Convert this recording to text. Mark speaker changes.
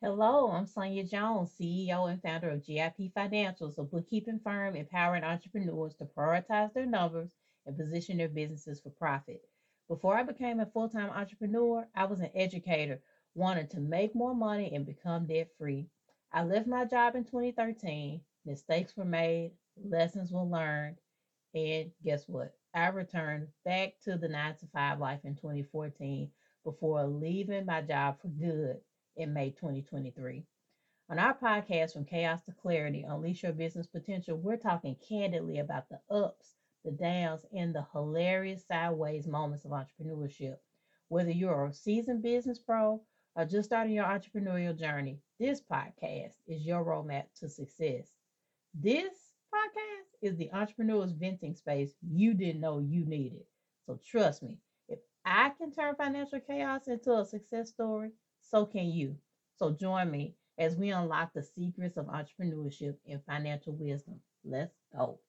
Speaker 1: Hello, I'm Sonia Jones, CEO and founder of GIP Financials, a bookkeeping firm empowering entrepreneurs to prioritize their numbers and position their businesses for profit. Before I became a full time entrepreneur, I was an educator, wanted to make more money and become debt free. I left my job in 2013. Mistakes were made, lessons were learned, and guess what? I returned back to the nine to five life in 2014 before leaving my job for good in May 2023. On our podcast, From Chaos to Clarity, Unleash Your Business Potential, we're talking candidly about the ups, the downs, and the hilarious sideways moments of entrepreneurship. Whether you're a seasoned business pro or just starting your entrepreneurial journey, this podcast is your roadmap to success. This podcast is the entrepreneur's venting space you didn't know you needed. So trust me, if I can turn financial chaos into a success story, so can you. So join me as we unlock the secrets of entrepreneurship and financial wisdom. Let's go.